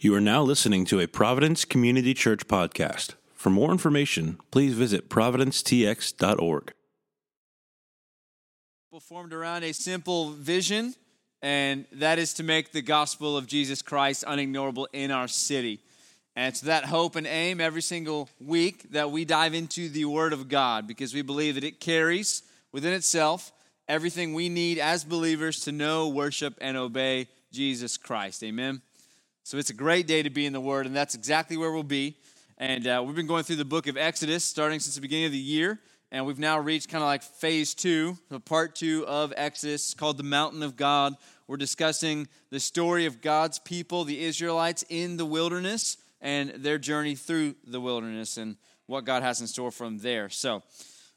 You are now listening to a Providence Community Church podcast. For more information, please visit providencetx.org. Formed around a simple vision, and that is to make the gospel of Jesus Christ unignorable in our city. And it's that hope and aim every single week that we dive into the Word of God because we believe that it carries within itself everything we need as believers to know, worship, and obey Jesus Christ. Amen. So it's a great day to be in the Word, and that's exactly where we'll be. And uh, we've been going through the book of Exodus starting since the beginning of the year, and we've now reached kind of like phase two, so part two of Exodus, called the Mountain of God. We're discussing the story of God's people, the Israelites, in the wilderness and their journey through the wilderness and what God has in store from there. So,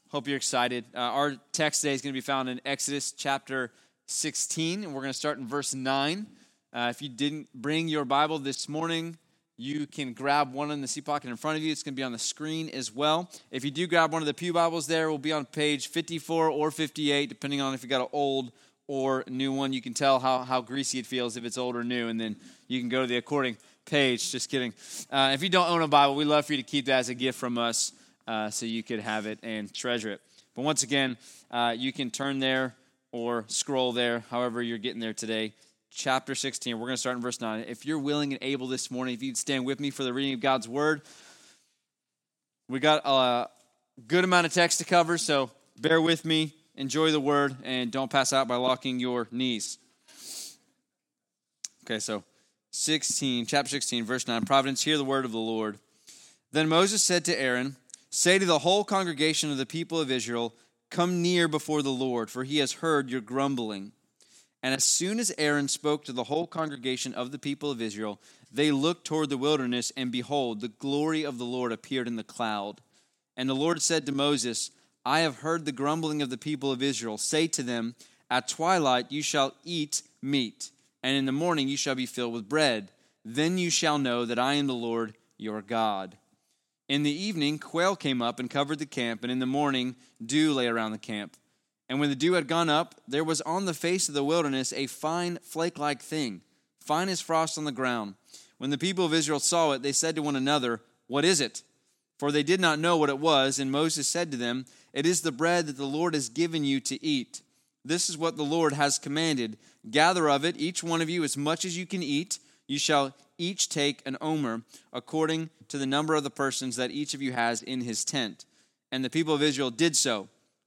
hope you're excited. Uh, our text today is going to be found in Exodus chapter 16, and we're going to start in verse 9. Uh, if you didn't bring your Bible this morning, you can grab one in the seat pocket in front of you. It's going to be on the screen as well. If you do grab one of the Pew Bibles there, will be on page 54 or 58, depending on if you got an old or new one. You can tell how, how greasy it feels if it's old or new, and then you can go to the according page. Just kidding. Uh, if you don't own a Bible, we'd love for you to keep that as a gift from us uh, so you could have it and treasure it. But once again, uh, you can turn there or scroll there, however you're getting there today chapter 16. We're going to start in verse 9. If you're willing and able this morning, if you'd stand with me for the reading of God's word, we got a good amount of text to cover, so bear with me, enjoy the word, and don't pass out by locking your knees. Okay, so 16, chapter 16, verse 9. Providence, hear the word of the Lord. Then Moses said to Aaron, Say to the whole congregation of the people of Israel, Come near before the Lord, for he has heard your grumbling. And as soon as Aaron spoke to the whole congregation of the people of Israel, they looked toward the wilderness, and behold, the glory of the Lord appeared in the cloud. And the Lord said to Moses, I have heard the grumbling of the people of Israel. Say to them, At twilight you shall eat meat, and in the morning you shall be filled with bread. Then you shall know that I am the Lord your God. In the evening, quail came up and covered the camp, and in the morning, dew lay around the camp. And when the dew had gone up, there was on the face of the wilderness a fine flake like thing, fine as frost on the ground. When the people of Israel saw it, they said to one another, What is it? For they did not know what it was. And Moses said to them, It is the bread that the Lord has given you to eat. This is what the Lord has commanded Gather of it, each one of you, as much as you can eat. You shall each take an omer, according to the number of the persons that each of you has in his tent. And the people of Israel did so.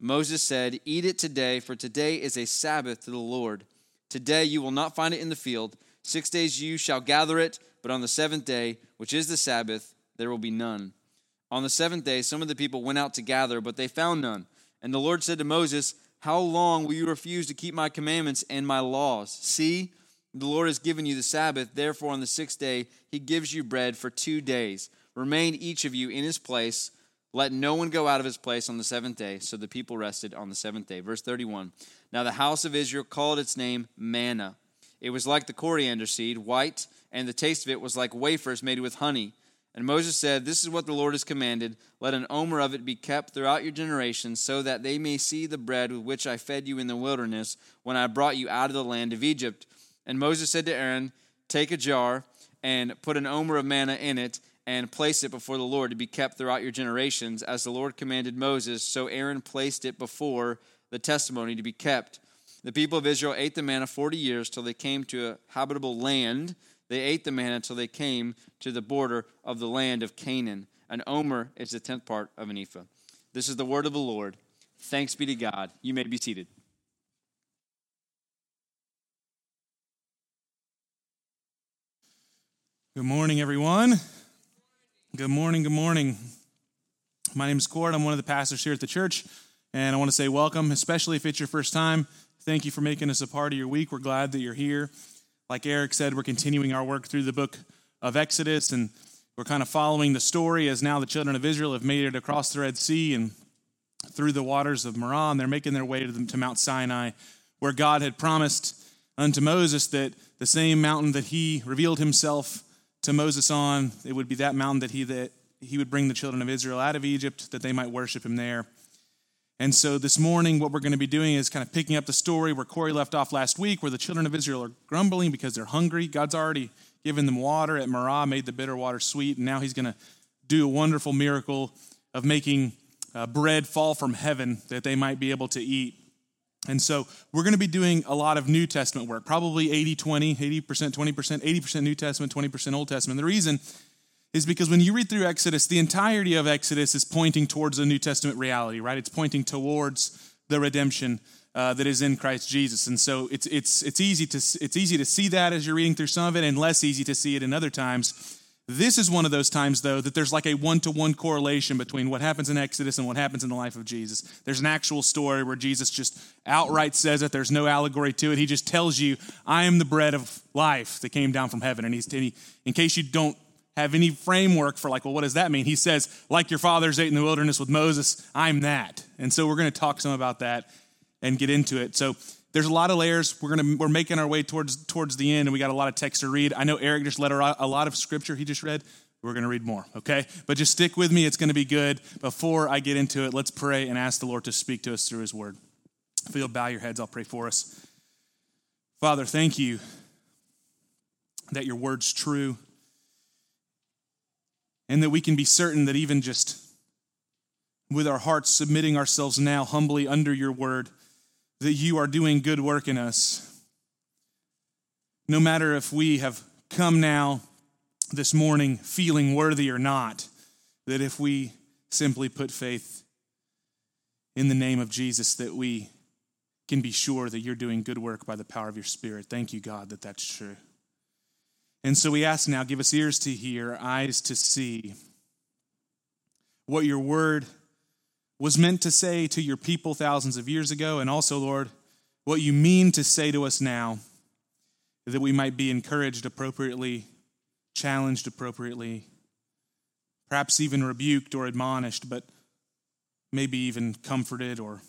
Moses said, Eat it today, for today is a Sabbath to the Lord. Today you will not find it in the field. Six days you shall gather it, but on the seventh day, which is the Sabbath, there will be none. On the seventh day, some of the people went out to gather, but they found none. And the Lord said to Moses, How long will you refuse to keep my commandments and my laws? See, the Lord has given you the Sabbath. Therefore, on the sixth day, he gives you bread for two days. Remain each of you in his place let no one go out of his place on the seventh day. So the people rested on the seventh day. Verse 31. Now the house of Israel called its name manna. It was like the coriander seed, white, and the taste of it was like wafers made with honey. And Moses said, This is what the Lord has commanded. Let an omer of it be kept throughout your generations, so that they may see the bread with which I fed you in the wilderness when I brought you out of the land of Egypt. And Moses said to Aaron, Take a jar and put an omer of manna in it and place it before the Lord to be kept throughout your generations, as the Lord commanded Moses. So Aaron placed it before the testimony to be kept. The people of Israel ate the manna 40 years till they came to a habitable land. They ate the manna till they came to the border of the land of Canaan. An omer is the tenth part of an ephah. This is the word of the Lord. Thanks be to God. You may be seated. Good morning, everyone. Good morning, good morning. My name is Kort. I'm one of the pastors here at the church, and I want to say welcome, especially if it's your first time. Thank you for making us a part of your week. We're glad that you're here. Like Eric said, we're continuing our work through the book of Exodus, and we're kind of following the story as now the children of Israel have made it across the Red Sea and through the waters of Marah, they're making their way to, the, to Mount Sinai, where God had promised unto Moses that the same mountain that he revealed himself to Moses on, it would be that mountain that he that he would bring the children of Israel out of Egypt that they might worship him there. And so this morning, what we're going to be doing is kind of picking up the story where Corey left off last week, where the children of Israel are grumbling because they're hungry. God's already given them water at Marah, made the bitter water sweet, and now he's going to do a wonderful miracle of making uh, bread fall from heaven that they might be able to eat. And so we're going to be doing a lot of New Testament work, probably 80 20, 80%, 20%, 80% New Testament, 20% Old Testament. The reason is because when you read through Exodus, the entirety of Exodus is pointing towards a New Testament reality, right? It's pointing towards the redemption uh, that is in Christ Jesus. And so it's, it's, it's, easy to, it's easy to see that as you're reading through some of it and less easy to see it in other times. This is one of those times, though, that there's like a one to one correlation between what happens in Exodus and what happens in the life of Jesus. There's an actual story where Jesus just outright says it. There's no allegory to it. He just tells you, I am the bread of life that came down from heaven. And he's, and he, in case you don't have any framework for like, well, what does that mean? He says, like your fathers ate in the wilderness with Moses, I'm that. And so we're going to talk some about that and get into it. So there's a lot of layers. We're gonna we're making our way towards towards the end, and we got a lot of text to read. I know Eric just led a lot of scripture he just read. We're gonna read more, okay? But just stick with me. It's gonna be good. Before I get into it, let's pray and ask the Lord to speak to us through His Word. If you'll bow your heads, I'll pray for us. Father, thank you that your word's true, and that we can be certain that even just with our hearts submitting ourselves now humbly under your word that you are doing good work in us. No matter if we have come now this morning feeling worthy or not, that if we simply put faith in the name of Jesus, that we can be sure that you're doing good work by the power of your Spirit. Thank you, God, that that's true. And so we ask now, give us ears to hear, eyes to see what your word was meant to say to your people thousands of years ago, and also, Lord, what you mean to say to us now, that we might be encouraged appropriately, challenged appropriately, perhaps even rebuked or admonished, but maybe even comforted or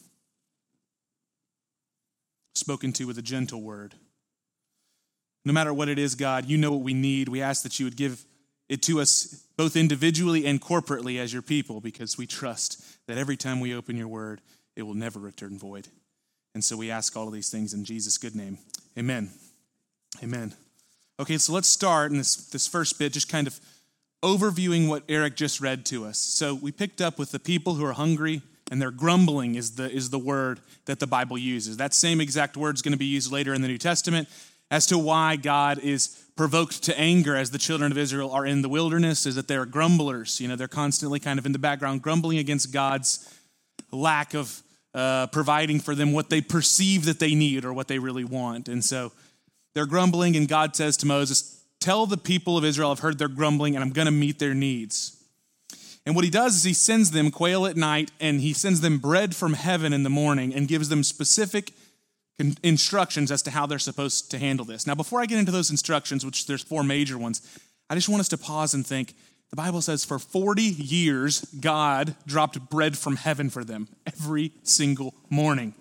spoken to with a gentle word. No matter what it is, God, you know what we need. We ask that you would give it to us both individually and corporately as your people because we trust that every time we open your word, it will never return void. And so we ask all of these things in Jesus' good name. Amen. Amen. Okay, so let's start in this, this first bit, just kind of overviewing what Eric just read to us. So we picked up with the people who are hungry and they're grumbling is the, is the word that the Bible uses. That same exact word is going to be used later in the New Testament as to why God is provoked to anger as the children of Israel are in the wilderness is that they're grumblers. You know, they're constantly kind of in the background grumbling against God's lack of uh, providing for them what they perceive that they need or what they really want. And so they're grumbling, and God says to Moses, Tell the people of Israel, I've heard their grumbling, and I'm going to meet their needs. And what he does is he sends them quail at night, and he sends them bread from heaven in the morning, and gives them specific instructions as to how they're supposed to handle this. Now, before I get into those instructions, which there's four major ones, I just want us to pause and think. The Bible says for 40 years, God dropped bread from heaven for them every single morning.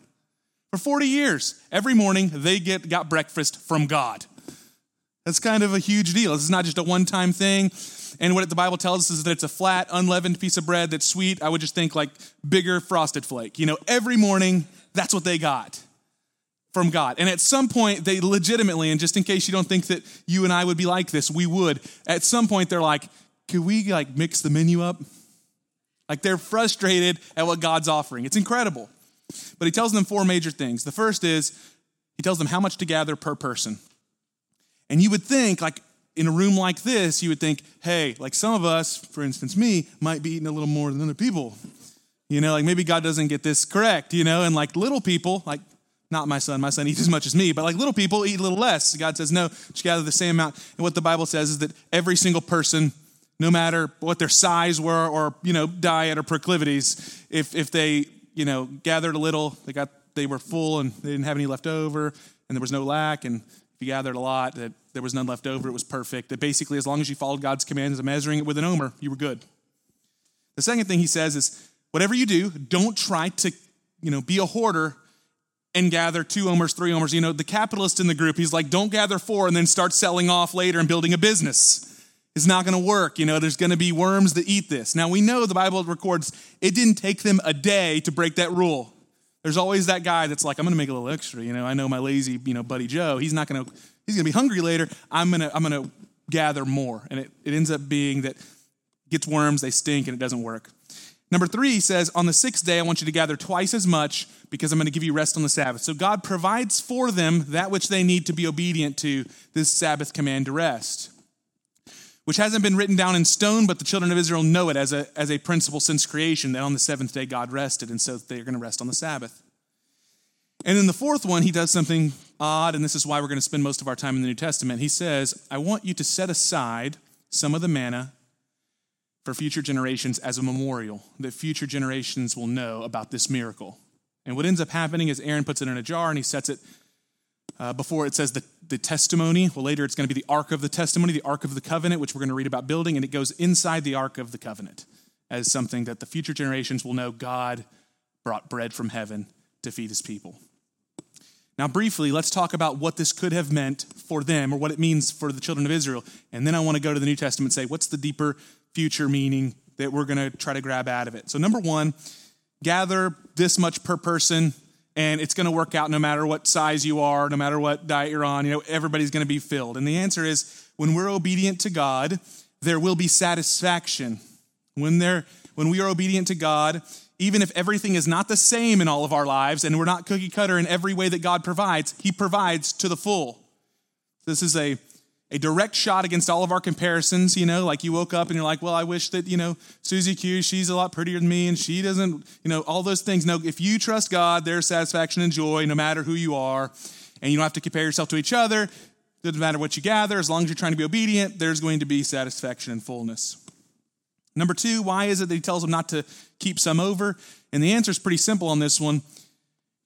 For 40 years, every morning they get got breakfast from God. That's kind of a huge deal. This is not just a one time thing. And what the Bible tells us is that it's a flat, unleavened piece of bread that's sweet. I would just think like bigger frosted flake. You know, every morning, that's what they got from God. And at some point, they legitimately, and just in case you don't think that you and I would be like this, we would. At some point, they're like, could we like mix the menu up? Like they're frustrated at what God's offering. It's incredible. But he tells them four major things. The first is he tells them how much to gather per person. And you would think, like, in a room like this, you would think, hey, like some of us, for instance, me, might be eating a little more than other people. You know, like maybe God doesn't get this correct, you know, and like little people, like not my son, my son eats as much as me, but like little people eat a little less. God says, no, just gather the same amount. And what the Bible says is that every single person, no matter what their size were or, you know, diet or proclivities, if, if they, you know, gathered a little, they got, they were full and they didn't have any left over and there was no lack. And if you gathered a lot, that there was none left over, it was perfect. That basically, as long as you followed God's commands of measuring it with an omer, you were good. The second thing he says is, whatever you do, don't try to, you know, be a hoarder and gather two omers, three omers. You know, the capitalist in the group, he's like, don't gather four and then start selling off later and building a business. It's not going to work. You know, there's going to be worms that eat this. Now, we know the Bible records it didn't take them a day to break that rule. There's always that guy that's like, I'm going to make a little extra. You know, I know my lazy, you know, buddy Joe. He's not going to, he's going to be hungry later. I'm going to, I'm going to gather more. And it, it ends up being that gets worms, they stink, and it doesn't work. Number three, he says, On the sixth day, I want you to gather twice as much because I'm going to give you rest on the Sabbath. So God provides for them that which they need to be obedient to this Sabbath command to rest, which hasn't been written down in stone, but the children of Israel know it as a, as a principle since creation that on the seventh day God rested, and so they're going to rest on the Sabbath. And in the fourth one, he does something odd, and this is why we're going to spend most of our time in the New Testament. He says, I want you to set aside some of the manna for future generations as a memorial that future generations will know about this miracle. And what ends up happening is Aaron puts it in a jar and he sets it uh, before it says the, the testimony. Well, later it's going to be the Ark of the Testimony, the Ark of the Covenant, which we're going to read about building, and it goes inside the Ark of the Covenant as something that the future generations will know God brought bread from heaven to feed his people. Now, briefly, let's talk about what this could have meant for them or what it means for the children of Israel. And then I want to go to the New Testament and say, what's the deeper future meaning that we're going to try to grab out of it. So, number one, gather this much per person, and it's going to work out no matter what size you are, no matter what diet you're on. You know, everybody's going to be filled. And the answer is when we're obedient to God, there will be satisfaction. When, there, when we are obedient to God, even if everything is not the same in all of our lives and we're not cookie cutter in every way that God provides, He provides to the full. This is a a direct shot against all of our comparisons, you know, like you woke up and you're like, well, I wish that, you know, Susie Q, she's a lot prettier than me and she doesn't, you know, all those things. No, if you trust God, there's satisfaction and joy no matter who you are. And you don't have to compare yourself to each other. Doesn't matter what you gather, as long as you're trying to be obedient, there's going to be satisfaction and fullness. Number two, why is it that he tells them not to keep some over? And the answer is pretty simple on this one.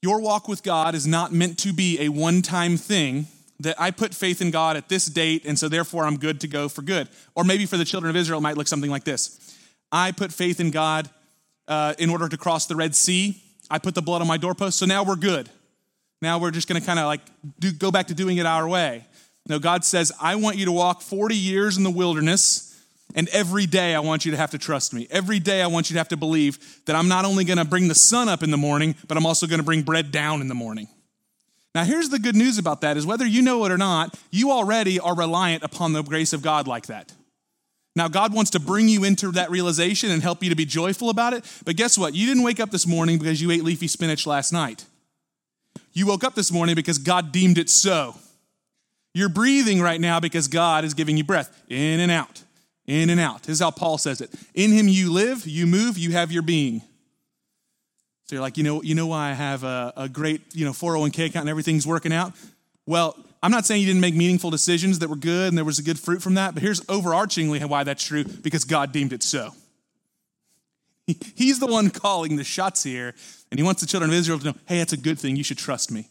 Your walk with God is not meant to be a one time thing that I put faith in God at this date, and so therefore I'm good to go for good. Or maybe for the children of Israel, it might look something like this I put faith in God uh, in order to cross the Red Sea. I put the blood on my doorpost, so now we're good. Now we're just going to kind of like do, go back to doing it our way. No, God says, I want you to walk 40 years in the wilderness. And every day I want you to have to trust me. Every day I want you to have to believe that I'm not only going to bring the sun up in the morning, but I'm also going to bring bread down in the morning. Now, here's the good news about that is whether you know it or not, you already are reliant upon the grace of God like that. Now, God wants to bring you into that realization and help you to be joyful about it. But guess what? You didn't wake up this morning because you ate leafy spinach last night. You woke up this morning because God deemed it so. You're breathing right now because God is giving you breath in and out, in and out. This is how Paul says it. In Him you live, you move, you have your being. You're like, you know, you know why I have a, a great, you know, 401k account and everything's working out? Well, I'm not saying you didn't make meaningful decisions that were good and there was a good fruit from that, but here's overarchingly why that's true because God deemed it so. He's the one calling the shots here, and he wants the children of Israel to know hey, that's a good thing. You should trust me.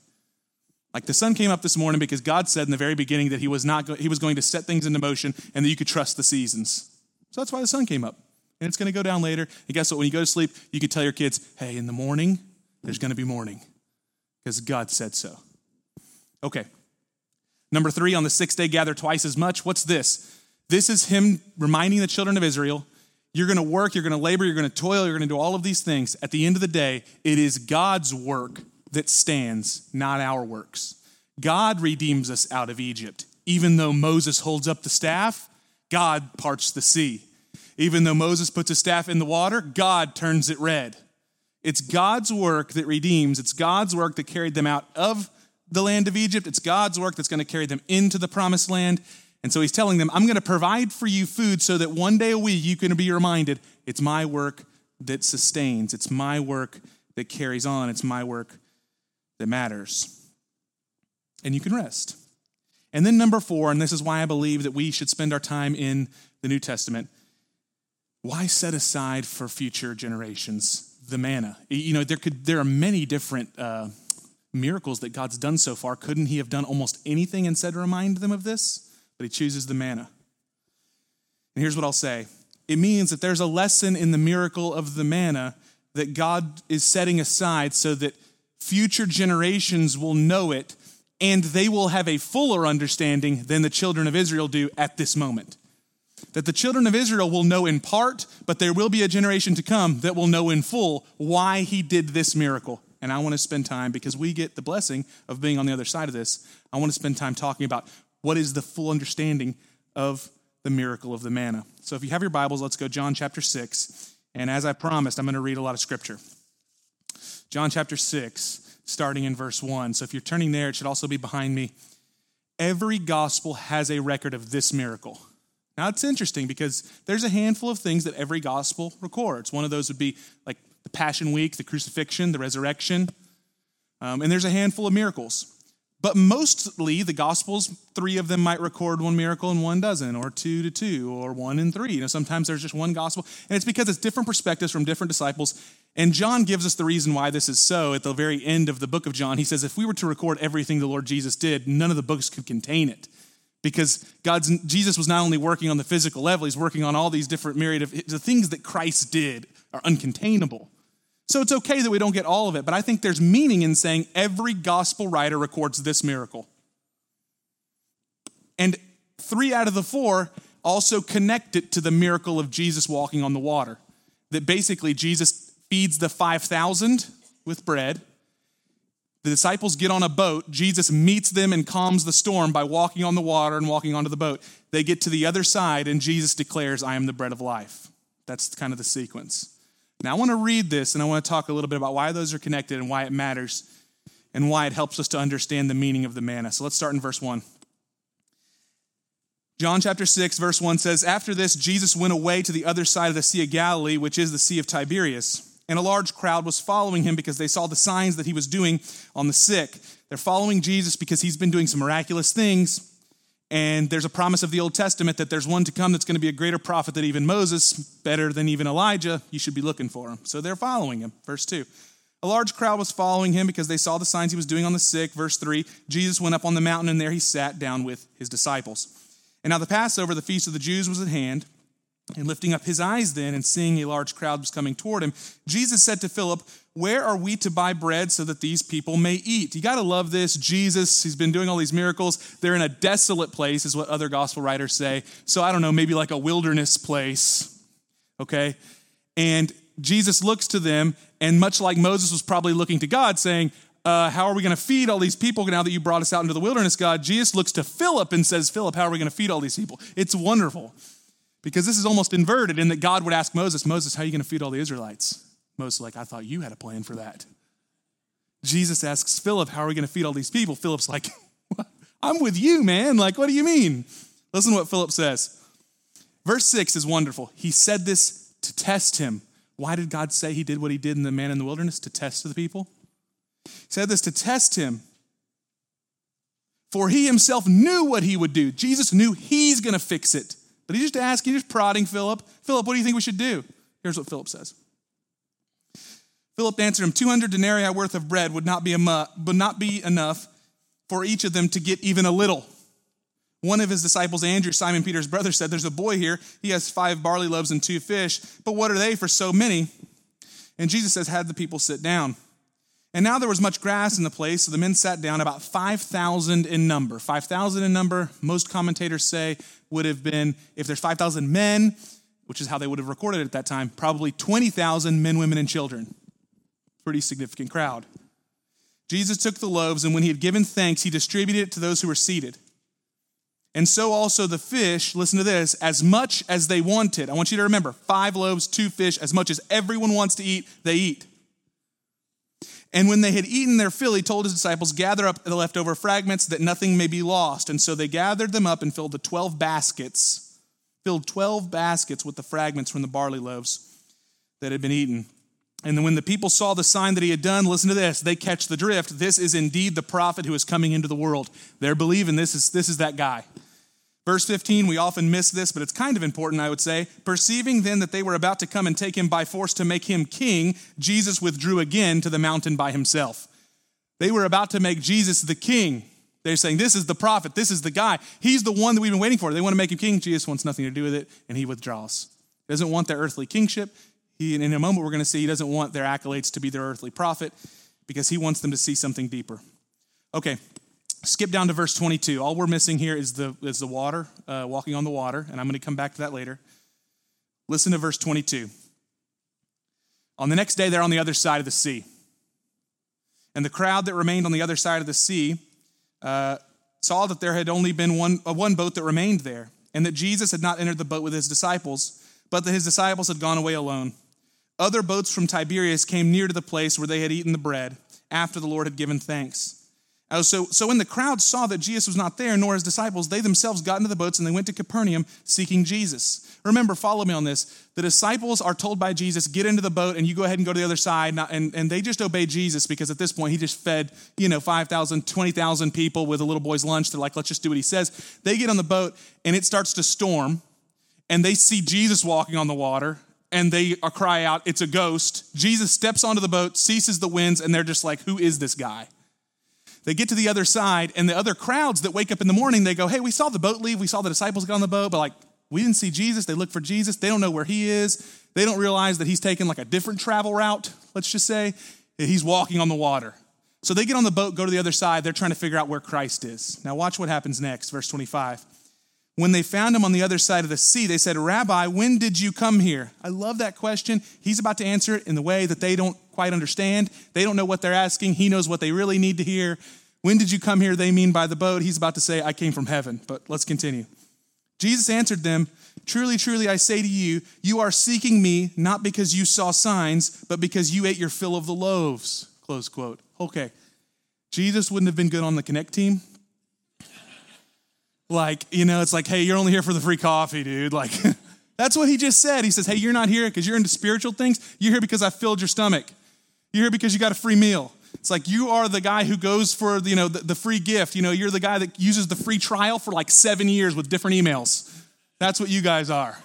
Like the sun came up this morning because God said in the very beginning that he was, not go- he was going to set things into motion and that you could trust the seasons. So that's why the sun came up and it's going to go down later. And guess what? When you go to sleep, you can tell your kids, hey, in the morning, there's going to be morning because God said so. Okay. Number three, on the sixth day, gather twice as much. What's this? This is Him reminding the children of Israel you're going to work, you're going to labor, you're going to toil, you're going to do all of these things. At the end of the day, it is God's work that stands, not our works. God redeems us out of Egypt. Even though Moses holds up the staff, God parts the sea. Even though Moses puts his staff in the water, God turns it red. It's God's work that redeems. It's God's work that carried them out of the land of Egypt. It's God's work that's going to carry them into the promised land. And so he's telling them, I'm going to provide for you food so that one day a week you can be reminded it's my work that sustains, it's my work that carries on, it's my work that matters. And you can rest. And then, number four, and this is why I believe that we should spend our time in the New Testament. Why set aside for future generations the manna? You know, there, could, there are many different uh, miracles that God's done so far. Couldn't He have done almost anything instead to remind them of this? But He chooses the manna. And here's what I'll say it means that there's a lesson in the miracle of the manna that God is setting aside so that future generations will know it and they will have a fuller understanding than the children of Israel do at this moment. That the children of Israel will know in part, but there will be a generation to come that will know in full why he did this miracle. And I want to spend time, because we get the blessing of being on the other side of this, I want to spend time talking about what is the full understanding of the miracle of the manna. So if you have your Bibles, let's go John chapter 6. And as I promised, I'm going to read a lot of scripture. John chapter 6, starting in verse 1. So if you're turning there, it should also be behind me. Every gospel has a record of this miracle. Now it's interesting because there's a handful of things that every gospel records. One of those would be like the Passion Week, the crucifixion, the resurrection. Um, and there's a handful of miracles. But mostly the Gospels, three of them might record one miracle and one doesn't, or two to two, or one and three. You know, sometimes there's just one gospel. And it's because it's different perspectives from different disciples. And John gives us the reason why this is so at the very end of the book of John. He says, if we were to record everything the Lord Jesus did, none of the books could contain it. Because God's Jesus was not only working on the physical level, he's working on all these different myriad of the things that Christ did are uncontainable. So it's okay that we don't get all of it, but I think there's meaning in saying every gospel writer records this miracle. And three out of the four also connect it to the miracle of Jesus walking on the water. That basically Jesus feeds the 5,000 with bread. The disciples get on a boat. Jesus meets them and calms the storm by walking on the water and walking onto the boat. They get to the other side, and Jesus declares, I am the bread of life. That's kind of the sequence. Now, I want to read this and I want to talk a little bit about why those are connected and why it matters and why it helps us to understand the meaning of the manna. So let's start in verse 1. John chapter 6, verse 1 says, After this, Jesus went away to the other side of the Sea of Galilee, which is the Sea of Tiberias. And a large crowd was following him because they saw the signs that he was doing on the sick. They're following Jesus because he's been doing some miraculous things and there's a promise of the Old Testament that there's one to come that's going to be a greater prophet than even Moses, better than even Elijah. You should be looking for him. So they're following him. Verse 2. A large crowd was following him because they saw the signs he was doing on the sick. Verse 3 Jesus went up on the mountain, and there he sat down with his disciples. And now the Passover, the feast of the Jews, was at hand. And lifting up his eyes then and seeing a large crowd was coming toward him, Jesus said to Philip, Where are we to buy bread so that these people may eat? You got to love this. Jesus, he's been doing all these miracles. They're in a desolate place, is what other gospel writers say. So I don't know, maybe like a wilderness place. Okay? And Jesus looks to them, and much like Moses was probably looking to God, saying, uh, How are we going to feed all these people now that you brought us out into the wilderness, God? Jesus looks to Philip and says, Philip, how are we going to feed all these people? It's wonderful. Because this is almost inverted in that God would ask Moses, Moses, how are you going to feed all the Israelites? Moses, like, I thought you had a plan for that. Jesus asks Philip, how are we going to feed all these people? Philip's like, I'm with you, man. Like, what do you mean? Listen to what Philip says. Verse 6 is wonderful. He said this to test him. Why did God say he did what he did in the man in the wilderness? To test the people? He said this to test him. For he himself knew what he would do. Jesus knew he's going to fix it. He's just asking, just prodding Philip. Philip, what do you think we should do? Here's what Philip says. Philip answered him, 200 denarii worth of bread would not be, mu- would not be enough for each of them to get even a little. One of his disciples, Andrew, Simon Peter's brother, said, There's a boy here. He has five barley loaves and two fish, but what are they for so many? And Jesus says, Had the people sit down. And now there was much grass in the place, so the men sat down, about 5,000 in number. 5,000 in number, most commentators say, would have been, if there's 5,000 men, which is how they would have recorded it at that time, probably 20,000 men, women, and children. Pretty significant crowd. Jesus took the loaves, and when he had given thanks, he distributed it to those who were seated. And so also the fish, listen to this, as much as they wanted. I want you to remember five loaves, two fish, as much as everyone wants to eat, they eat. And when they had eaten their fill, he told his disciples, Gather up the leftover fragments that nothing may be lost. And so they gathered them up and filled the 12 baskets, filled 12 baskets with the fragments from the barley loaves that had been eaten. And then when the people saw the sign that he had done, listen to this, they catch the drift. This is indeed the prophet who is coming into the world. They're believing this is, this is that guy. Verse 15, we often miss this, but it's kind of important, I would say. Perceiving then that they were about to come and take him by force to make him king, Jesus withdrew again to the mountain by himself. They were about to make Jesus the king. They're saying, This is the prophet, this is the guy. He's the one that we've been waiting for. They want to make him king. Jesus wants nothing to do with it, and he withdraws. He doesn't want their earthly kingship. He, and in a moment, we're going to see he doesn't want their accolades to be their earthly prophet because he wants them to see something deeper. Okay, skip down to verse 22. All we're missing here is the, is the water, uh, walking on the water, and I'm going to come back to that later. Listen to verse 22. On the next day, they're on the other side of the sea. And the crowd that remained on the other side of the sea uh, saw that there had only been one, uh, one boat that remained there, and that Jesus had not entered the boat with his disciples, but that his disciples had gone away alone. Other boats from Tiberias came near to the place where they had eaten the bread after the Lord had given thanks. Oh, so, so when the crowd saw that Jesus was not there, nor his disciples, they themselves got into the boats and they went to Capernaum seeking Jesus. Remember, follow me on this. The disciples are told by Jesus, get into the boat and you go ahead and go to the other side. And, and they just obey Jesus because at this point he just fed, you know, 5,000, 20,000 people with a little boy's lunch. They're like, let's just do what he says. They get on the boat and it starts to storm and they see Jesus walking on the water and they uh, cry out, it's a ghost. Jesus steps onto the boat, ceases the winds, and they're just like, who is this guy? They get to the other side, and the other crowds that wake up in the morning, they go, Hey, we saw the boat leave. We saw the disciples get on the boat, but like, we didn't see Jesus. They look for Jesus. They don't know where he is. They don't realize that he's taken like a different travel route, let's just say. He's walking on the water. So they get on the boat, go to the other side. They're trying to figure out where Christ is. Now, watch what happens next, verse 25. When they found him on the other side of the sea, they said, Rabbi, when did you come here? I love that question. He's about to answer it in the way that they don't quite understand. They don't know what they're asking. He knows what they really need to hear. When did you come here? They mean by the boat. He's about to say, I came from heaven. But let's continue. Jesus answered them, Truly, truly, I say to you, you are seeking me not because you saw signs, but because you ate your fill of the loaves. Close quote. Okay. Jesus wouldn't have been good on the Connect team. Like, you know, it's like, hey, you're only here for the free coffee, dude. Like, that's what he just said. He says, hey, you're not here because you're into spiritual things. You're here because I filled your stomach. You're here because you got a free meal. It's like you are the guy who goes for you know the, the, free gift. You know, you're the guy that uses the free trial for like seven years with different emails. That's what you guys are.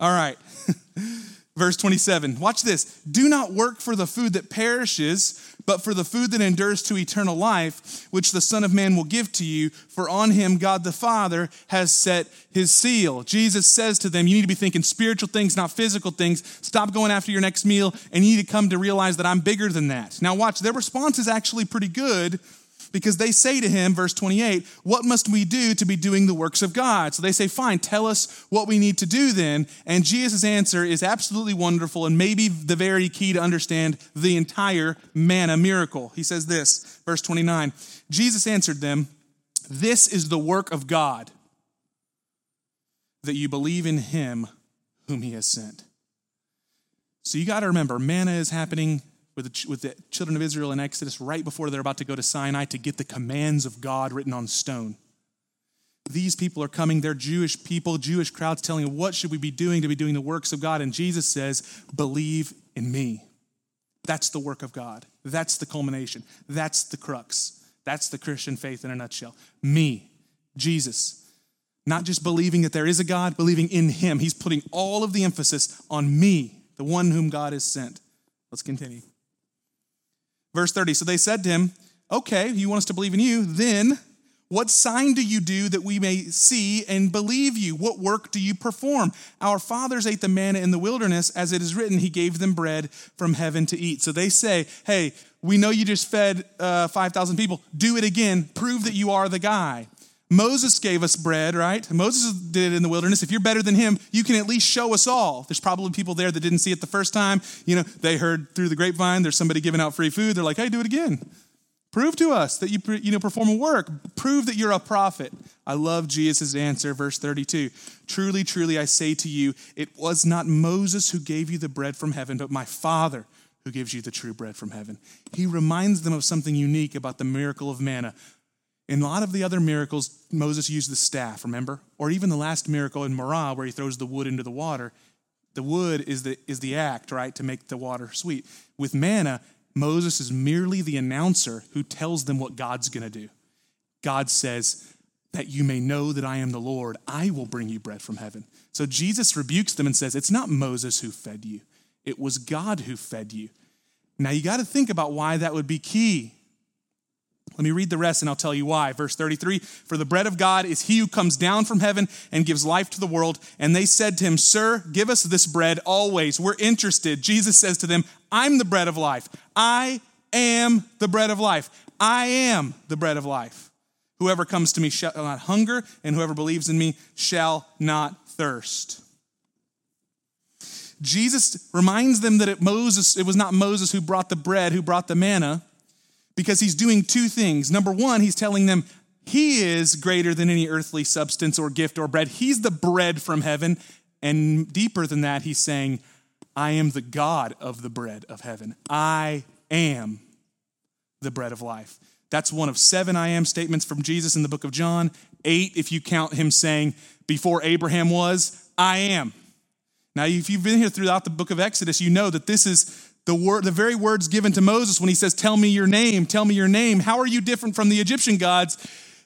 All right. Verse 27. Watch this. Do not work for the food that perishes, but for the food that endures to eternal life, which the Son of Man will give to you, for on him God the Father has set his seal. Jesus says to them, You need to be thinking spiritual things, not physical things. Stop going after your next meal, and you need to come to realize that I'm bigger than that. Now, watch, their response is actually pretty good because they say to him, verse 28, What must we do to be doing the works of God? So they say, Fine, tell us what we need to do then. And Jesus' answer is absolutely wonderful and maybe the very key to understand the entire manna miracle. He says this, verse 29 Jesus answered them, This is the work of God, that you believe in him whom he has sent. So you got to remember, manna is happening with the, with the children of Israel in Exodus right before they're about to go to Sinai to get the commands of God written on stone. These people are coming, they're Jewish people, Jewish crowds telling them, What should we be doing to be doing the works of God? And Jesus says, Believe in me. That's the work of God. That's the culmination. That's the crux. That's the Christian faith in a nutshell. Me, Jesus. Not just believing that there is a God, believing in Him. He's putting all of the emphasis on me, the one whom God has sent. Let's continue. Verse 30 So they said to him, Okay, you want us to believe in you? Then what sign do you do that we may see and believe you? What work do you perform? Our fathers ate the manna in the wilderness, as it is written, He gave them bread from heaven to eat. So they say, Hey, we know you just fed uh, 5,000 people. Do it again. Prove that you are the guy. Moses gave us bread, right? Moses did it in the wilderness. If you're better than him, you can at least show us all. There's probably people there that didn't see it the first time. You know, they heard through the grapevine there's somebody giving out free food. They're like, hey, do it again. Prove to us that you, you know, perform a work. Prove that you're a prophet. I love Jesus' answer, verse 32. Truly, truly, I say to you, it was not Moses who gave you the bread from heaven, but my Father who gives you the true bread from heaven. He reminds them of something unique about the miracle of manna. In a lot of the other miracles, Moses used the staff, remember? Or even the last miracle in Marah, where he throws the wood into the water. The wood is the, is the act, right, to make the water sweet. With manna, Moses is merely the announcer who tells them what God's going to do. God says, That you may know that I am the Lord, I will bring you bread from heaven. So Jesus rebukes them and says, It's not Moses who fed you, it was God who fed you. Now you got to think about why that would be key. Let me read the rest and I'll tell you why. Verse 33 For the bread of God is he who comes down from heaven and gives life to the world. And they said to him, Sir, give us this bread always. We're interested. Jesus says to them, I'm the bread of life. I am the bread of life. I am the bread of life. Whoever comes to me shall not hunger, and whoever believes in me shall not thirst. Jesus reminds them that it, Moses, it was not Moses who brought the bread, who brought the manna, because he's doing two things. Number one, he's telling them he is greater than any earthly substance or gift or bread. He's the bread from heaven. And deeper than that, he's saying, I am the God of the bread of heaven. I am the bread of life. That's one of seven I am statements from Jesus in the book of John. Eight, if you count him saying, Before Abraham was, I am. Now, if you've been here throughout the book of Exodus, you know that this is the word, the very words given to Moses when he says, Tell me your name, tell me your name. How are you different from the Egyptian gods?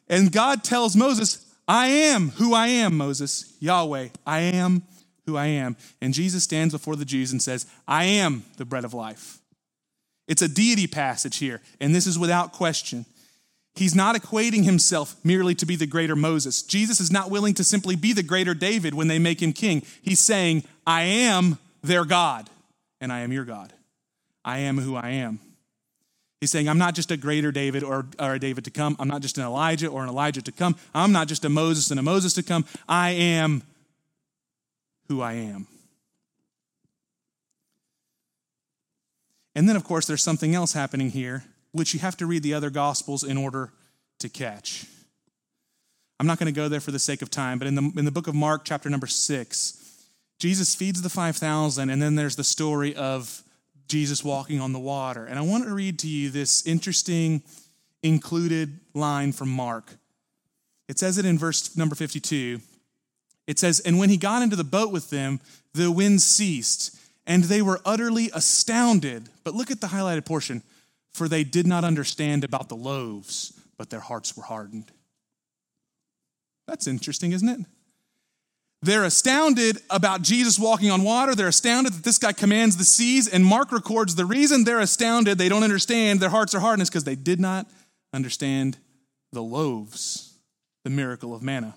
And God tells Moses, I am who I am, Moses, Yahweh. I am who I am. And Jesus stands before the Jews and says, I am the bread of life. It's a deity passage here, and this is without question. He's not equating himself merely to be the greater Moses. Jesus is not willing to simply be the greater David when they make him king. He's saying, I am their God, and I am your God. I am who I am. He's saying, I'm not just a greater David or, or a David to come. I'm not just an Elijah or an Elijah to come. I'm not just a Moses and a Moses to come. I am who I am. And then, of course, there's something else happening here which you have to read the other gospels in order to catch. I'm not going to go there for the sake of time, but in the, in the book of Mark, chapter number six, Jesus feeds the 5,000, and then there's the story of Jesus walking on the water. And I want to read to you this interesting included line from Mark. It says it in verse number 52. It says, And when he got into the boat with them, the wind ceased, and they were utterly astounded. But look at the highlighted portion for they did not understand about the loaves, but their hearts were hardened. That's interesting, isn't it? They're astounded about Jesus walking on water. They're astounded that this guy commands the seas. And Mark records the reason they're astounded, they don't understand, their hearts are hardened, is because they did not understand the loaves, the miracle of manna.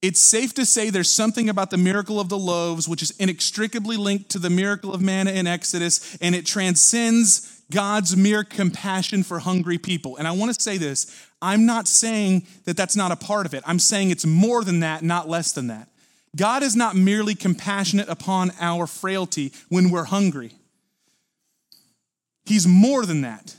It's safe to say there's something about the miracle of the loaves which is inextricably linked to the miracle of manna in Exodus, and it transcends God's mere compassion for hungry people. And I want to say this I'm not saying that that's not a part of it, I'm saying it's more than that, not less than that. God is not merely compassionate upon our frailty when we're hungry, He's more than that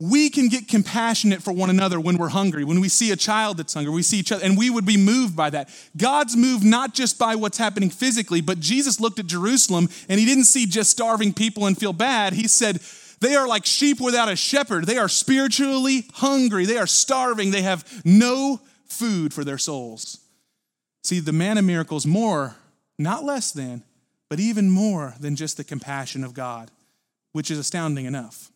we can get compassionate for one another when we're hungry, when we see a child that's hungry, we see each other, and we would be moved by that. God's moved not just by what's happening physically, but Jesus looked at Jerusalem and he didn't see just starving people and feel bad. He said, they are like sheep without a shepherd. They are spiritually hungry. They are starving. They have no food for their souls. See, the man of miracles, more, not less than, but even more than just the compassion of God, which is astounding enough.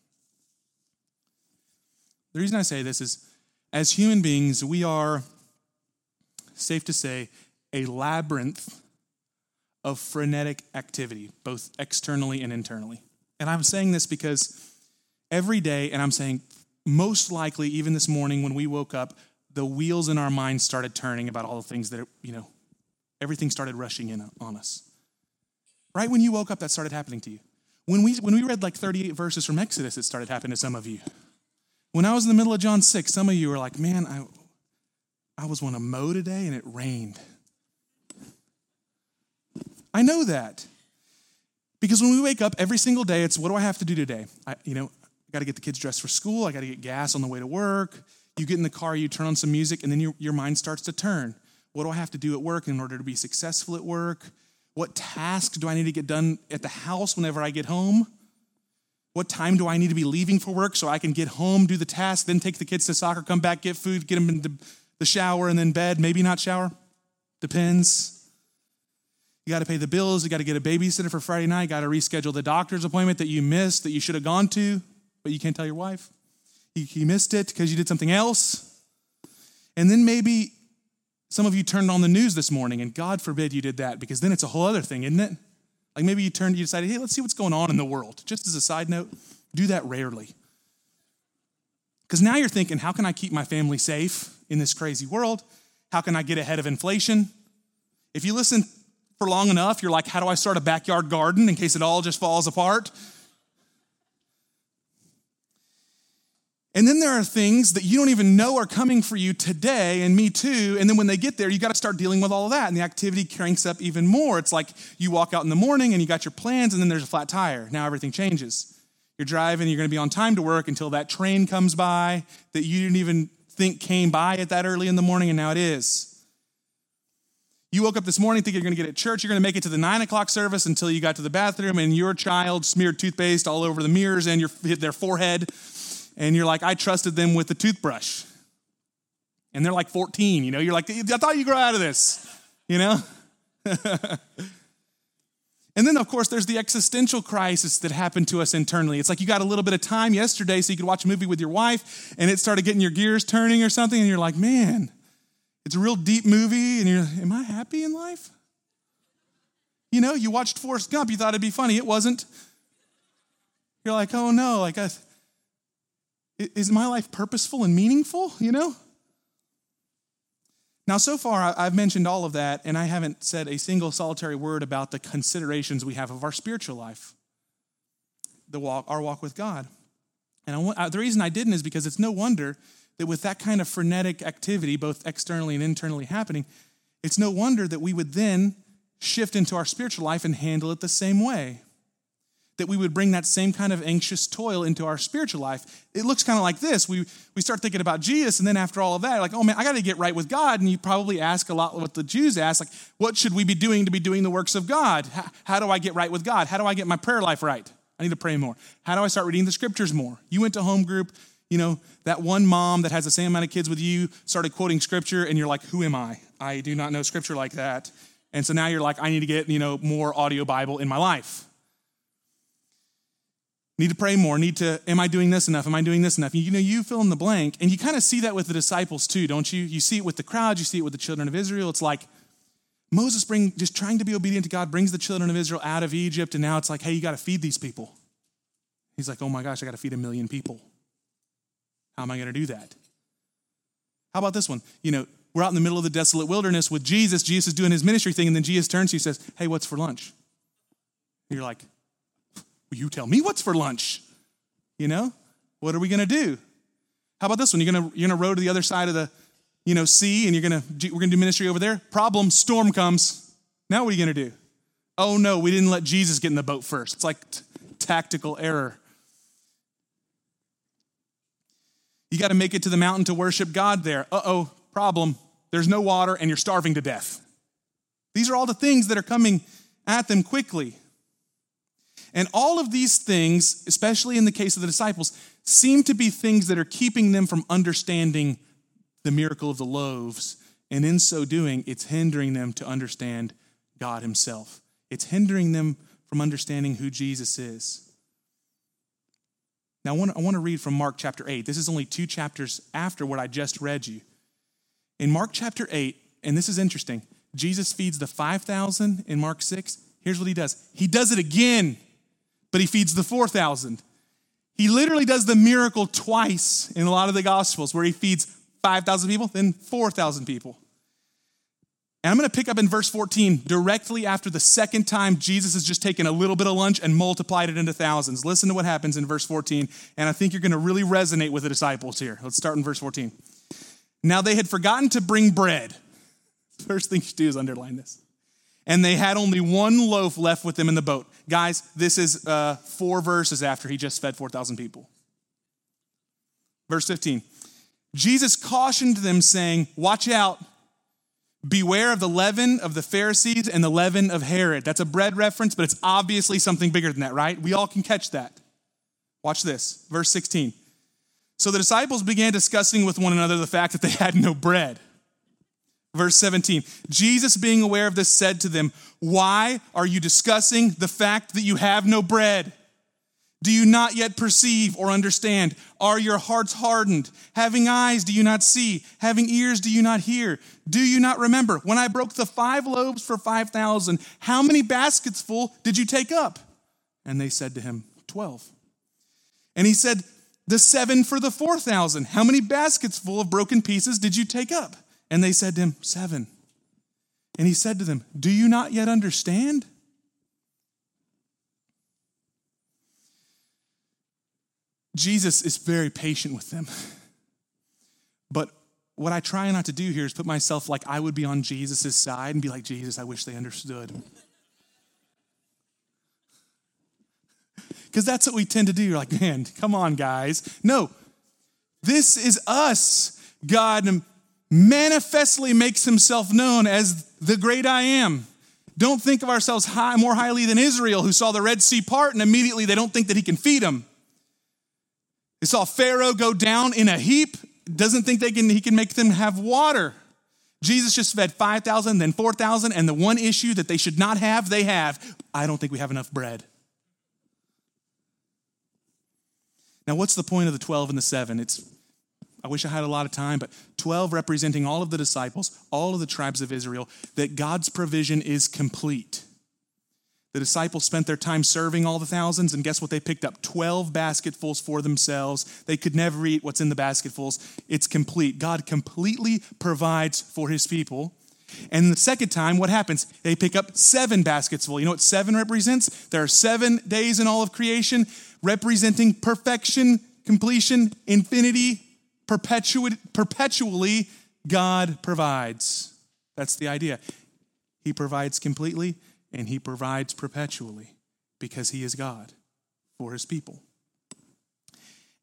The reason I say this is as human beings, we are, safe to say, a labyrinth of frenetic activity, both externally and internally. And I'm saying this because every day, and I'm saying most likely even this morning when we woke up, the wheels in our minds started turning about all the things that, you know, everything started rushing in on us. Right when you woke up, that started happening to you. When we, when we read like 38 verses from Exodus, it started happening to some of you. When I was in the middle of John 6, some of you were like, man, I, I was want to mow today and it rained. I know that. Because when we wake up every single day, it's what do I have to do today? I, you know, I got to get the kids dressed for school. I got to get gas on the way to work. You get in the car, you turn on some music, and then your, your mind starts to turn. What do I have to do at work in order to be successful at work? What task do I need to get done at the house whenever I get home? What time do I need to be leaving for work so I can get home, do the task, then take the kids to soccer, come back, get food, get them into the shower, and then bed? Maybe not shower. Depends. You got to pay the bills. You got to get a babysitter for Friday night. Got to reschedule the doctor's appointment that you missed, that you should have gone to, but you can't tell your wife. You, you missed it because you did something else. And then maybe some of you turned on the news this morning, and God forbid you did that because then it's a whole other thing, isn't it? Like maybe you turned, you decided, hey, let's see what's going on in the world. Just as a side note, do that rarely. Because now you're thinking, how can I keep my family safe in this crazy world? How can I get ahead of inflation? If you listen for long enough, you're like, how do I start a backyard garden in case it all just falls apart? And then there are things that you don't even know are coming for you today, and me too. And then when they get there, you got to start dealing with all of that. And the activity cranks up even more. It's like you walk out in the morning and you got your plans, and then there's a flat tire. Now everything changes. You're driving, you're going to be on time to work until that train comes by that you didn't even think came by at that early in the morning, and now it is. You woke up this morning thinking you're going to get at church. You're going to make it to the nine o'clock service until you got to the bathroom, and your child smeared toothpaste all over the mirrors and your, hit their forehead and you're like, I trusted them with the toothbrush. And they're like 14, you know, you're like, I thought you grew out of this, you know? and then, of course, there's the existential crisis that happened to us internally. It's like you got a little bit of time yesterday so you could watch a movie with your wife, and it started getting your gears turning or something, and you're like, man, it's a real deep movie, and you're, like, am I happy in life? You know, you watched Forrest Gump, you thought it'd be funny, it wasn't. You're like, oh no, like I, is my life purposeful and meaningful, you know? Now, so far, I've mentioned all of that, and I haven't said a single solitary word about the considerations we have of our spiritual life, the walk, our walk with God. And uh, the reason I didn't is because it's no wonder that with that kind of frenetic activity, both externally and internally happening, it's no wonder that we would then shift into our spiritual life and handle it the same way that we would bring that same kind of anxious toil into our spiritual life. It looks kind of like this. We, we start thinking about Jesus, and then after all of that, like, oh man, I got to get right with God. And you probably ask a lot what the Jews ask, like, what should we be doing to be doing the works of God? How, how do I get right with God? How do I get my prayer life right? I need to pray more. How do I start reading the scriptures more? You went to home group, you know, that one mom that has the same amount of kids with you started quoting scripture, and you're like, who am I? I do not know scripture like that. And so now you're like, I need to get, you know, more audio Bible in my life. Need to pray more. Need to, am I doing this enough? Am I doing this enough? You know, you fill in the blank. And you kind of see that with the disciples too, don't you? You see it with the crowd, you see it with the children of Israel. It's like Moses bring just trying to be obedient to God brings the children of Israel out of Egypt, and now it's like, hey, you got to feed these people. He's like, oh my gosh, I got to feed a million people. How am I going to do that? How about this one? You know, we're out in the middle of the desolate wilderness with Jesus. Jesus is doing his ministry thing, and then Jesus turns to you and says, Hey, what's for lunch? And you're like, you tell me what's for lunch. You know, what are we going to do? How about this one? You're going to you're going to row to the other side of the you know sea, and you're going to we're going to do ministry over there. Problem: storm comes. Now what are you going to do? Oh no, we didn't let Jesus get in the boat first. It's like t- tactical error. You got to make it to the mountain to worship God there. Uh oh, problem. There's no water and you're starving to death. These are all the things that are coming at them quickly. And all of these things, especially in the case of the disciples, seem to be things that are keeping them from understanding the miracle of the loaves. And in so doing, it's hindering them to understand God Himself. It's hindering them from understanding who Jesus is. Now, I want, I want to read from Mark chapter 8. This is only two chapters after what I just read you. In Mark chapter 8, and this is interesting, Jesus feeds the 5,000 in Mark 6. Here's what he does He does it again but he feeds the 4,000. He literally does the miracle twice in a lot of the Gospels where he feeds 5,000 people, then 4,000 people. And I'm going to pick up in verse 14 directly after the second time Jesus has just taken a little bit of lunch and multiplied it into thousands. Listen to what happens in verse 14, and I think you're going to really resonate with the disciples here. Let's start in verse 14. Now they had forgotten to bring bread. First thing you should do is underline this and they had only one loaf left with them in the boat. Guys, this is uh, four verses after he just fed 4,000 people. Verse 15 Jesus cautioned them, saying, Watch out, Beware of the leaven of the Pharisees and the leaven of Herod. That's a bread reference, but it's obviously something bigger than that, right? We all can catch that. Watch this, verse 16. So the disciples began discussing with one another the fact that they had no bread. Verse 17 Jesus, being aware of this, said to them, Why are you discussing the fact that you have no bread? Do you not yet perceive or understand? Are your hearts hardened? Having eyes, do you not see? Having ears, do you not hear? Do you not remember? When I broke the five loaves for 5,000, how many baskets full did you take up? And they said to him, 12. And he said, The seven for the 4,000, how many baskets full of broken pieces did you take up? And they said to him, Seven. And he said to them, Do you not yet understand? Jesus is very patient with them. But what I try not to do here is put myself like I would be on Jesus' side and be like, Jesus, I wish they understood. Because that's what we tend to do. You're like, man, come on, guys. No, this is us. God manifestly makes himself known as the great I am. Don't think of ourselves high, more highly than Israel, who saw the Red Sea part and immediately they don't think that he can feed them. They saw Pharaoh go down in a heap, doesn't think they can, he can make them have water. Jesus just fed 5,000, then 4,000, and the one issue that they should not have, they have. I don't think we have enough bread. Now, what's the point of the 12 and the 7? It's I wish I had a lot of time, but 12 representing all of the disciples, all of the tribes of Israel, that God's provision is complete. The disciples spent their time serving all the thousands, and guess what? They picked up 12 basketfuls for themselves. They could never eat what's in the basketfuls. It's complete. God completely provides for his people. And the second time, what happens? They pick up seven baskets full. You know what seven represents? There are seven days in all of creation representing perfection, completion, infinity, perpetually. God provides. That's the idea. He provides completely and he provides perpetually because he is God for his people.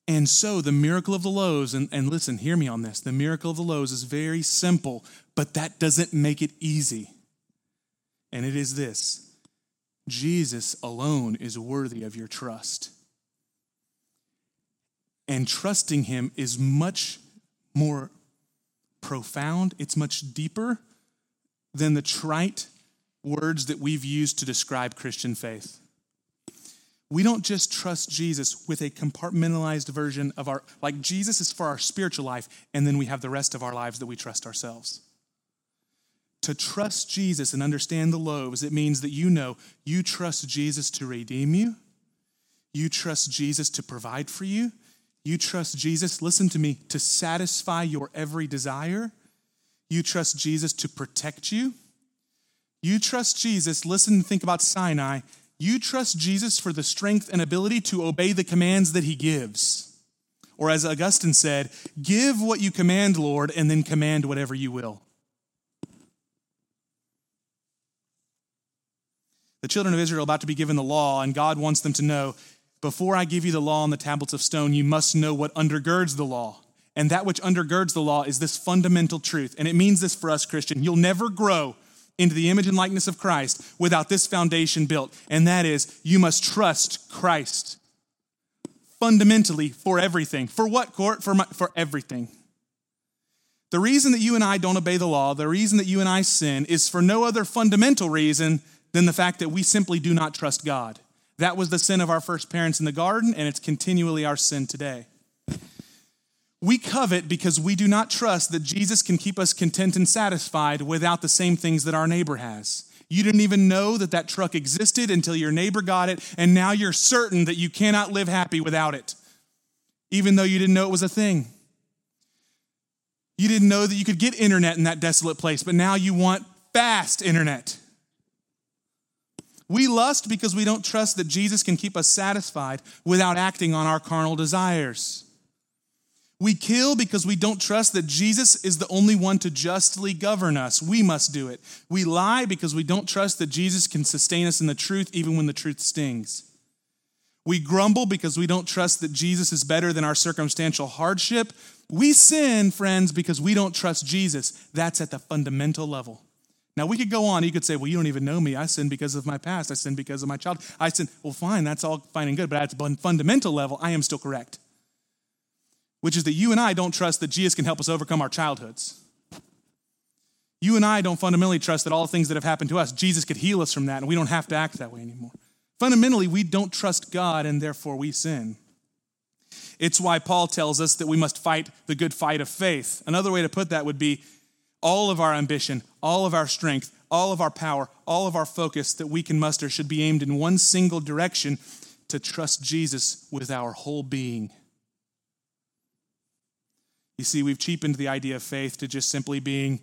And so the miracle of the loaves, and, and listen, hear me on this. The miracle of the loaves is very simple, but that doesn't make it easy. And it is this Jesus alone is worthy of your trust. And trusting him is much more profound, it's much deeper than the trite words that we've used to describe Christian faith. We don't just trust Jesus with a compartmentalized version of our, like Jesus is for our spiritual life, and then we have the rest of our lives that we trust ourselves. To trust Jesus and understand the loaves, it means that you know you trust Jesus to redeem you, you trust Jesus to provide for you, you trust Jesus, listen to me, to satisfy your every desire, you trust Jesus to protect you you trust Jesus, listen and think about Sinai. You trust Jesus for the strength and ability to obey the commands that he gives. Or as Augustine said, give what you command, Lord, and then command whatever you will. The children of Israel are about to be given the law, and God wants them to know before I give you the law on the tablets of stone, you must know what undergirds the law. And that which undergirds the law is this fundamental truth. And it means this for us, Christian. You'll never grow into the image and likeness of Christ without this foundation built, and that is you must trust Christ fundamentally for everything. For what, Kort? For, my, for everything. The reason that you and I don't obey the law, the reason that you and I sin, is for no other fundamental reason than the fact that we simply do not trust God. That was the sin of our first parents in the garden, and it's continually our sin today. We covet because we do not trust that Jesus can keep us content and satisfied without the same things that our neighbor has. You didn't even know that that truck existed until your neighbor got it, and now you're certain that you cannot live happy without it, even though you didn't know it was a thing. You didn't know that you could get internet in that desolate place, but now you want fast internet. We lust because we don't trust that Jesus can keep us satisfied without acting on our carnal desires. We kill because we don't trust that Jesus is the only one to justly govern us. We must do it. We lie because we don't trust that Jesus can sustain us in the truth even when the truth stings. We grumble because we don't trust that Jesus is better than our circumstantial hardship. We sin, friends, because we don't trust Jesus. That's at the fundamental level. Now, we could go on. You could say, well, you don't even know me. I sin because of my past. I sin because of my child. I sin. Well, fine, that's all fine and good. But at the fundamental level, I am still correct, which is that you and I don't trust that Jesus can help us overcome our childhoods. You and I don't fundamentally trust that all the things that have happened to us, Jesus could heal us from that, and we don't have to act that way anymore. Fundamentally, we don't trust God, and therefore we sin. It's why Paul tells us that we must fight the good fight of faith. Another way to put that would be all of our ambition, all of our strength, all of our power, all of our focus that we can muster should be aimed in one single direction to trust Jesus with our whole being. You see, we've cheapened the idea of faith to just simply being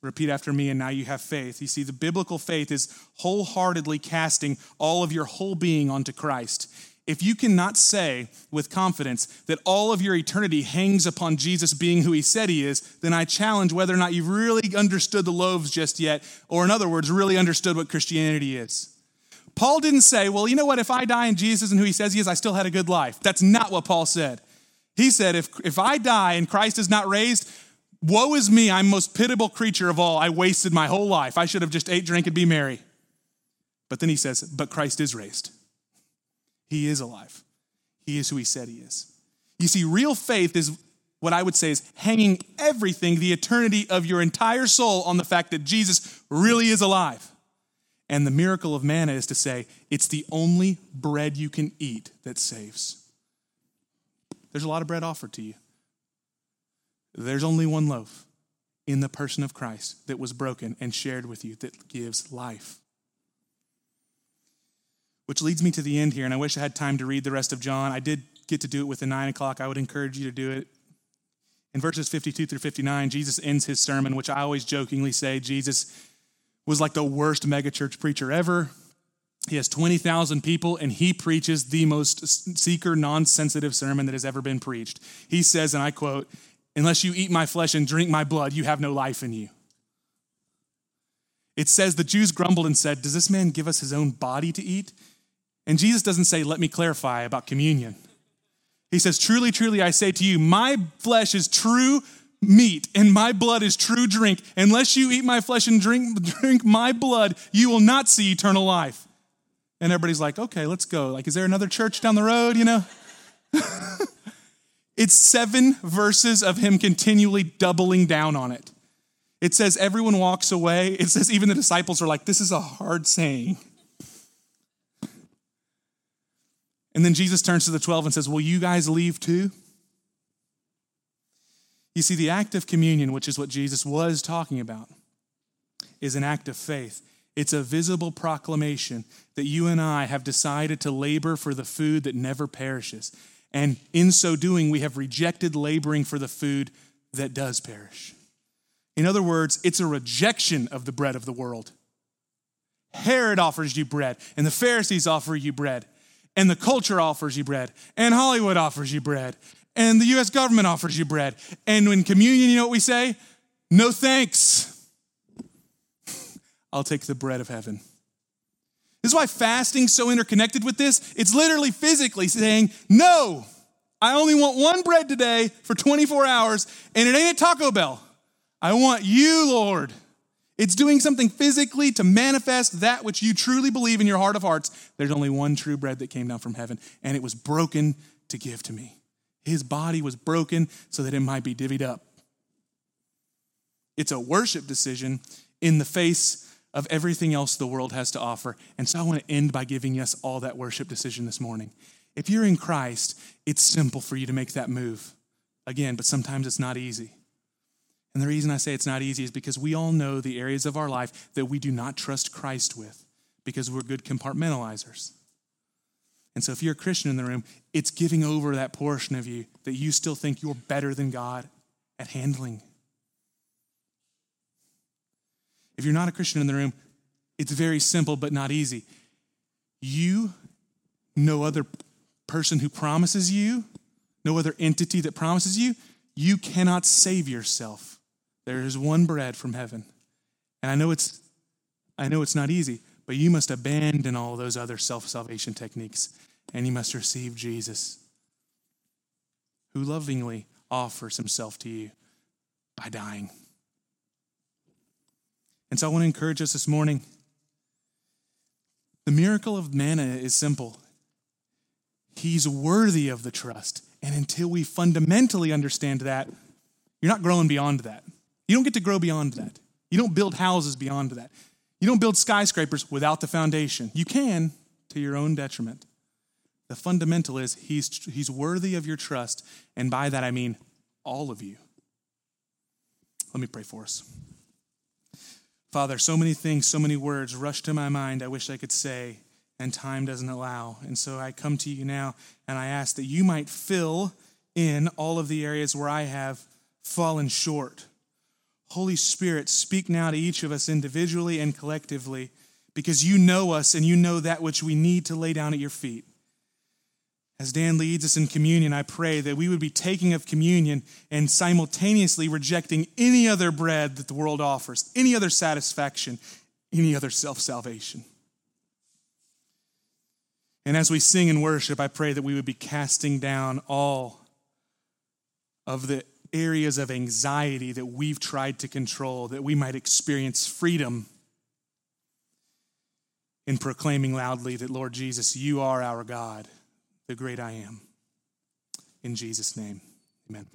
repeat after me, and now you have faith. You see, the biblical faith is wholeheartedly casting all of your whole being onto Christ if you cannot say with confidence that all of your eternity hangs upon Jesus being who he said he is, then I challenge whether or not you've really understood the loaves just yet, or in other words, really understood what Christianity is. Paul didn't say, well, you know what, if I die and Jesus and who he says he is, I still had a good life. That's not what Paul said. He said, if, if I die and Christ is not raised, woe is me, I'm most pitiable creature of all. I wasted my whole life. I should have just ate, drank, and be merry. But then he says, but Christ is raised. He is alive. He is who he said he is. You see, real faith is what I would say is hanging everything, the eternity of your entire soul, on the fact that Jesus really is alive. And the miracle of manna is to say, it's the only bread you can eat that saves. There's a lot of bread offered to you. There's only one loaf in the person of Christ that was broken and shared with you that gives life. Which leads me to the end here, and I wish I had time to read the rest of John. I did get to do it with the nine o'clock. I would encourage you to do it. In verses 52 through 59, Jesus ends his sermon, which I always jokingly say Jesus was like the worst megachurch preacher ever. He has 20,000 people, and he preaches the most seeker, non sensitive sermon that has ever been preached. He says, and I quote, Unless you eat my flesh and drink my blood, you have no life in you. It says the Jews grumbled and said, Does this man give us his own body to eat? And Jesus doesn't say, Let me clarify about communion. He says, Truly, truly, I say to you, my flesh is true meat and my blood is true drink. Unless you eat my flesh and drink, drink my blood, you will not see eternal life. And everybody's like, okay, let's go. Like, is there another church down the road, you know? it's seven verses of him continually doubling down on it. It says everyone walks away. It says even the disciples are like, this is a hard saying. And then Jesus turns to the 12 and says, Will you guys leave too? You see, the act of communion, which is what Jesus was talking about, is an act of faith. It's a visible proclamation that you and I have decided to labor for the food that never perishes. And in so doing, we have rejected laboring for the food that does perish. In other words, it's a rejection of the bread of the world. Herod offers you bread, and the Pharisees offer you bread and the culture offers you bread, and Hollywood offers you bread, and the US government offers you bread. And in communion, you know what we say? No thanks. I'll take the bread of heaven. This is why fasting's so interconnected with this. It's literally physically saying, No, I only want one bread today for 24 hours, and it ain't a Taco Bell. I want you, Lord. It's doing something physically to manifest that which you truly believe in your heart of hearts. There's only one true bread that came down from heaven, and it was broken to give to me. His body was broken so that it might be divvied up. It's a worship decision in the face of everything else the world has to offer. And so I want to end by giving us all that worship decision this morning. If you're in Christ, it's simple for you to make that move. Again, but sometimes it's not easy. And the reason I say it's not easy is because we all know the areas of our life that we do not trust Christ with because we're good compartmentalizers. And so if you're a Christian in the room, it's giving over that portion of you that you still think you're better than God at handling. If you're not a Christian in the room, it's very simple but not easy. You, no other person who promises you, no other entity that promises you, you cannot save yourself. There is one bread from heaven. And I know it's I know it's not easy, but you must abandon all those other self-salvation techniques and you must receive Jesus, who lovingly offers himself to you by dying. And so I want to encourage us this morning. The miracle of manna is simple. He's worthy of the trust. And until we fundamentally understand that, you're not growing beyond that. You don't get to grow beyond that. You don't build houses beyond that. You don't build skyscrapers without the foundation. You can to your own detriment. The fundamental is he's, he's worthy of your trust. And by that, I mean all of you. Let me pray for us. Father, so many things, so many words rush to my mind I wish I could say, and time doesn't allow. And so I come to you now and I ask that you might fill in all of the areas where I have fallen short. Holy Spirit, speak now to each of us individually and collectively because you know us and you know that which we need to lay down at your feet. As Dan leads us in communion, I pray that we would be taking of communion and simultaneously rejecting any other bread that the world offers, any other satisfaction, any other self salvation. And as we sing and worship, I pray that we would be casting down all of the areas of anxiety that we've tried to control, that we might experience freedom in proclaiming loudly that, Lord Jesus, you are our God, the great I am. In Jesus' name, amen.